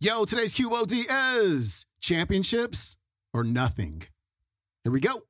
Yo, today's QOD is championships or nothing. Here we go.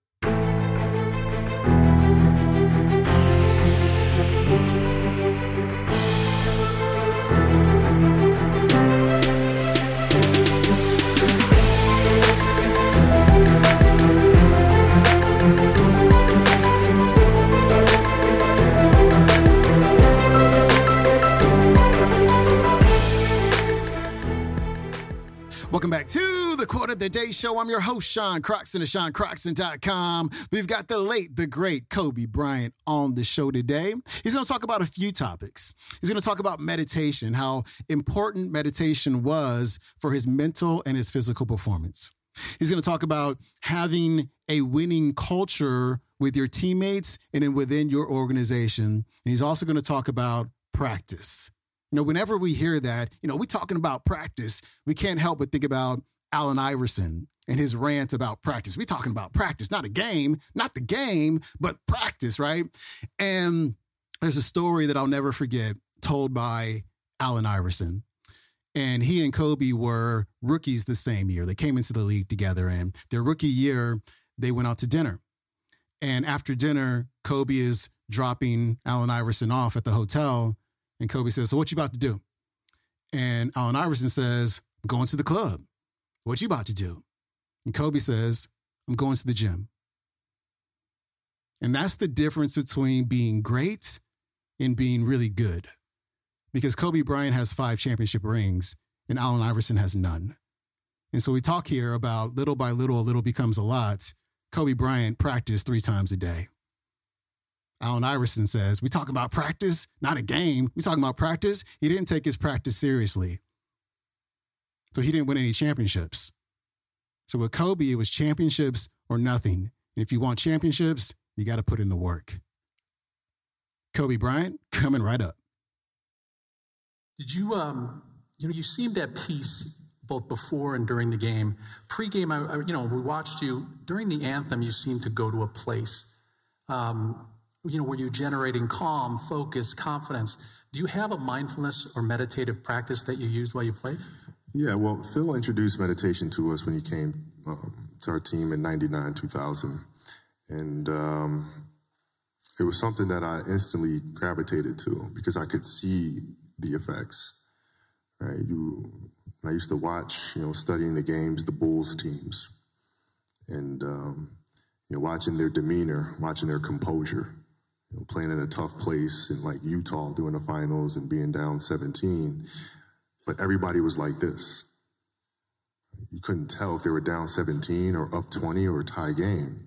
Day Show. I'm your host, Sean Croxton of SeanCroxton.com. We've got the late, the great Kobe Bryant on the show today. He's going to talk about a few topics. He's going to talk about meditation, how important meditation was for his mental and his physical performance. He's going to talk about having a winning culture with your teammates and then within your organization. And he's also going to talk about practice. You know, whenever we hear that, you know, we're talking about practice, we can't help but think about Allen Iverson and his rant about practice. We're talking about practice, not a game, not the game, but practice, right? And there's a story that I'll never forget told by Allen Iverson. And he and Kobe were rookies the same year. They came into the league together, and their rookie year, they went out to dinner. And after dinner, Kobe is dropping Allen Iverson off at the hotel and Kobe says, So what you about to do? And Allen Iverson says, going to the club. What you about to do? And Kobe says, I'm going to the gym. And that's the difference between being great and being really good. Because Kobe Bryant has five championship rings and Allen Iverson has none. And so we talk here about little by little, a little becomes a lot. Kobe Bryant practiced three times a day. Allen Iverson says, we talking about practice, not a game. We talking about practice. He didn't take his practice seriously. So he didn't win any championships. So with Kobe, it was championships or nothing. And if you want championships, you got to put in the work. Kobe Bryant coming right up. Did you, um, you know, you seemed at peace both before and during the game. Pre-game, I, I, you know, we watched you during the anthem. You seemed to go to a place. Um, you know, were you generating calm, focus, confidence? Do you have a mindfulness or meditative practice that you used while you played? Yeah, well, Phil introduced meditation to us when he came um, to our team in 99, 2000. And um, it was something that I instantly gravitated to because I could see the effects. Right? You, I used to watch, you know, studying the games, the Bulls teams, and, um, you know, watching their demeanor, watching their composure you know, playing in a tough place in like Utah doing the finals and being down 17. But everybody was like this. You couldn't tell if they were down 17 or up 20 or a tie game.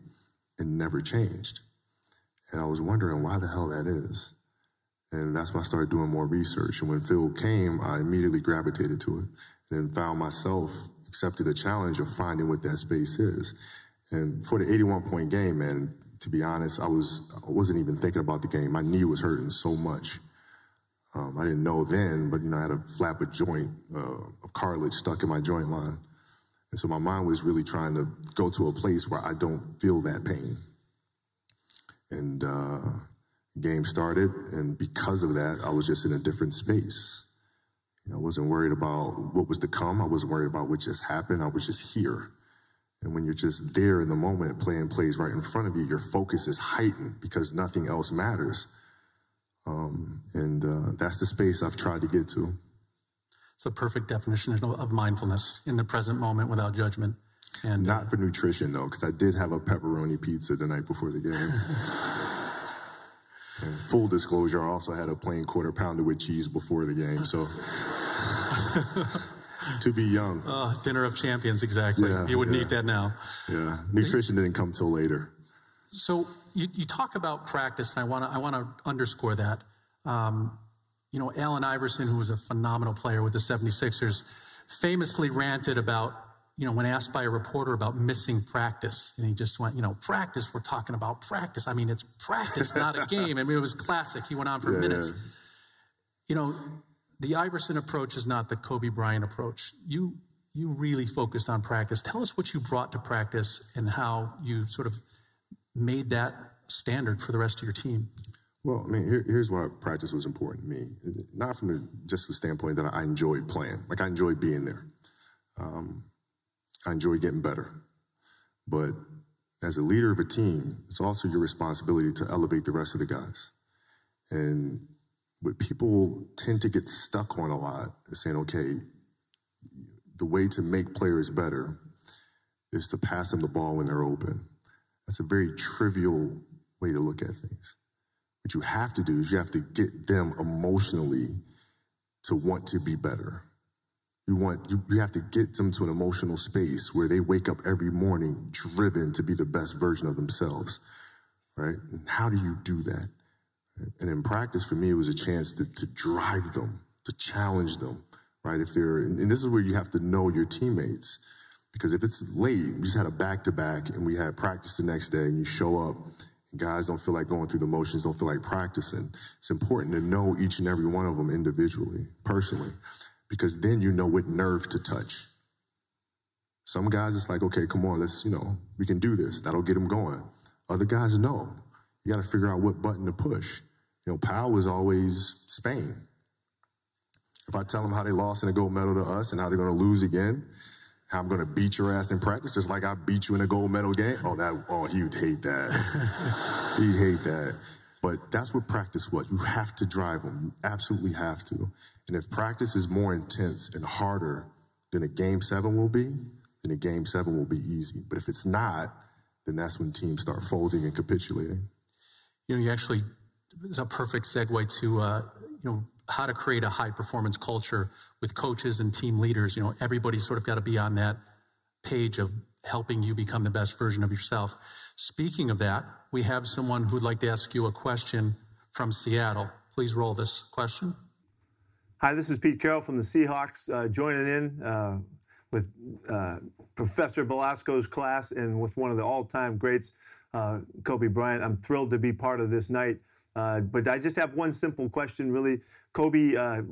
It never changed. And I was wondering why the hell that is. And that's when I started doing more research. And when Phil came, I immediately gravitated to it and found myself accepted the challenge of finding what that space is. And for the 81 point game, man, to be honest, I was I wasn't even thinking about the game. My knee was hurting so much. Um, I didn't know then, but you know, I had a flap of joint uh, of cartilage stuck in my joint line, and so my mind was really trying to go to a place where I don't feel that pain. And uh, game started, and because of that, I was just in a different space. You know, I wasn't worried about what was to come. I wasn't worried about what just happened. I was just here. And when you're just there in the moment, playing plays right in front of you, your focus is heightened because nothing else matters. Um, and uh, that's the space I've tried to get to. It's a perfect definition of mindfulness in the present moment without judgment. And not uh, for nutrition though, because I did have a pepperoni pizza the night before the game. and full disclosure, I also had a plain quarter pounder with cheese before the game. So. to be young. Uh, dinner of champions, exactly. Yeah, you wouldn't yeah. eat that now. Yeah, nutrition didn't come till later. So you, you talk about practice, and I want to I want to underscore that. Um, you know, Allen Iverson, who was a phenomenal player with the 76ers, famously ranted about, you know, when asked by a reporter about missing practice. And he just went, you know, practice, we're talking about practice. I mean, it's practice, not a game. I mean, it was classic. He went on for yeah, minutes. Yeah. You know, the Iverson approach is not the Kobe Bryant approach. You you really focused on practice. Tell us what you brought to practice and how you sort of made that standard for the rest of your team. Well, I mean, here, here's why practice was important to me. Not from the, just the standpoint that I enjoyed playing. Like I enjoyed being there. Um, I enjoy getting better. But as a leader of a team, it's also your responsibility to elevate the rest of the guys. And what people tend to get stuck on a lot is saying, okay, the way to make players better is to pass them the ball when they're open. That's a very trivial way to look at things. What you have to do is you have to get them emotionally to want to be better. You want you, you have to get them to an emotional space where they wake up every morning driven to be the best version of themselves. Right? And how do you do that? And in practice, for me, it was a chance to, to drive them, to challenge them, right? If they're, and this is where you have to know your teammates. Because if it's late, we just had a back to back and we had practice the next day and you show up guys don't feel like going through the motions, don't feel like practicing. It's important to know each and every one of them individually, personally, because then you know what nerve to touch. Some guys, it's like, okay, come on, let's, you know, we can do this. That'll get them going. Other guys, no. You got to figure out what button to push. You know, Pau was always Spain. If I tell them how they lost in a gold medal to us and how they're going to lose again, I'm going to beat your ass in practice, just like I beat you in a gold medal game. Oh, that, oh, he would hate that. He'd hate that. But that's what practice was. You have to drive them. You absolutely have to. And if practice is more intense and harder than a game seven will be, then a game seven will be easy. But if it's not, then that's when teams start folding and capitulating. You know, you actually, it's a perfect segue to, uh, you know, how to create a high performance culture with coaches and team leaders. You know, everybody's sort of got to be on that page of helping you become the best version of yourself. Speaking of that, we have someone who'd like to ask you a question from Seattle. Please roll this question. Hi, this is Pete Carroll from the Seahawks, uh, joining in uh, with uh, Professor Belasco's class and with one of the all-time greats, uh, Kobe Bryant. I'm thrilled to be part of this night. Uh, but I just have one simple question, really. Kobe, uh,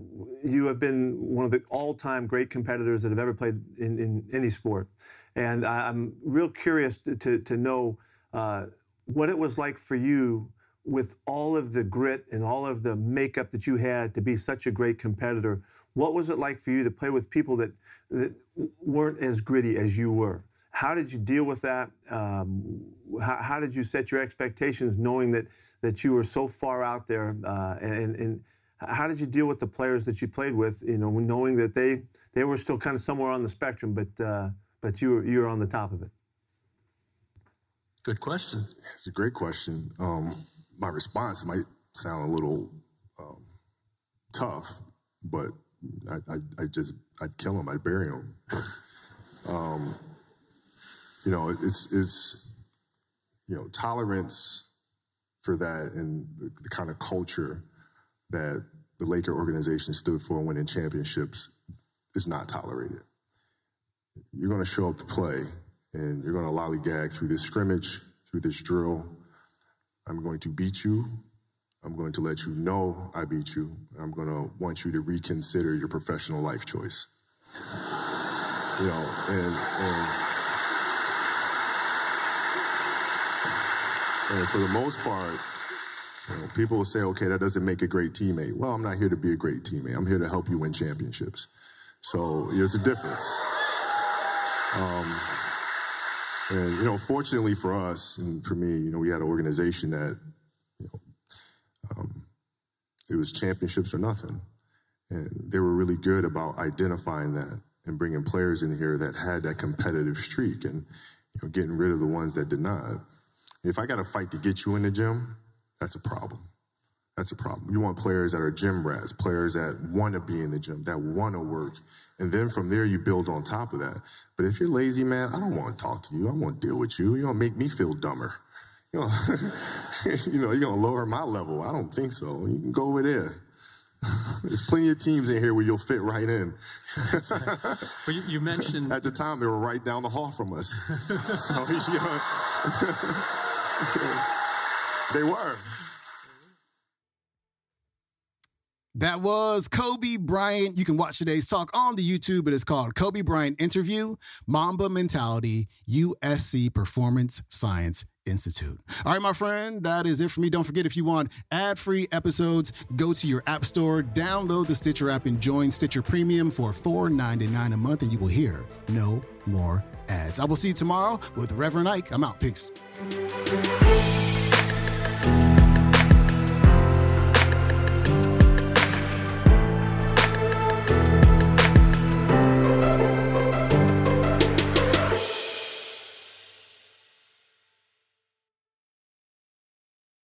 you have been one of the all-time great competitors that have ever played in, in any sport, and I'm real curious to, to, to know uh, what it was like for you with all of the grit and all of the makeup that you had to be such a great competitor. What was it like for you to play with people that, that weren't as gritty as you were? How did you deal with that? Um, how, how, did you set your expectations, knowing that that you were so far out there? Uh, and, and how did you deal with the players that you played with? You know, knowing that they they were still kind of somewhere on the spectrum, but uh, but you were you were on the top of it. Good question. It's a great question. Um, my response might sound a little um, tough, but I, I, I, just I'd kill him. I'd bury him. um, you know, it's it's you know tolerance for that and the, the kind of culture that the Laker organization stood for winning championships is not tolerated. You're going to show up to play and you're going to lollygag through this scrimmage, through this drill. I'm going to beat you. I'm going to let you know I beat you. I'm going to want you to reconsider your professional life choice. you know, and, and, and for the most part, you know, people will say, okay, that doesn't make a great teammate. Well, I'm not here to be a great teammate. I'm here to help you win championships. So there's a difference. Um, and, you know, fortunately for us and for me, you know, we had an organization that, you know, um, it was championships or nothing. And they were really good about identifying that and bringing players in here that had that competitive streak and, you know, getting rid of the ones that did not. If I got to fight to get you in the gym, that's a problem. That's a problem. You want players that are gym rats, players that want to be in the gym, that want to work. And then from there, you build on top of that. But if you're lazy, man, I don't want to talk to you. I won't deal with you. You're going to make me feel dumber. You know, you know, you're going to lower my level. I don't think so. You can go over there. There's plenty of teams in here where you'll fit right in. well, you, you, mentioned at the time they were right down the hall from us. so, you know, they were. That was Kobe Bryant. You can watch today's talk on the YouTube. It is called Kobe Bryant Interview Mamba Mentality USC Performance Science Institute. All right, my friend, that is it for me. Don't forget if you want ad free episodes, go to your app store, download the Stitcher app, and join Stitcher Premium for $4.99 a month, and you will hear no more ads. I will see you tomorrow with Reverend Ike. I'm out. Peace.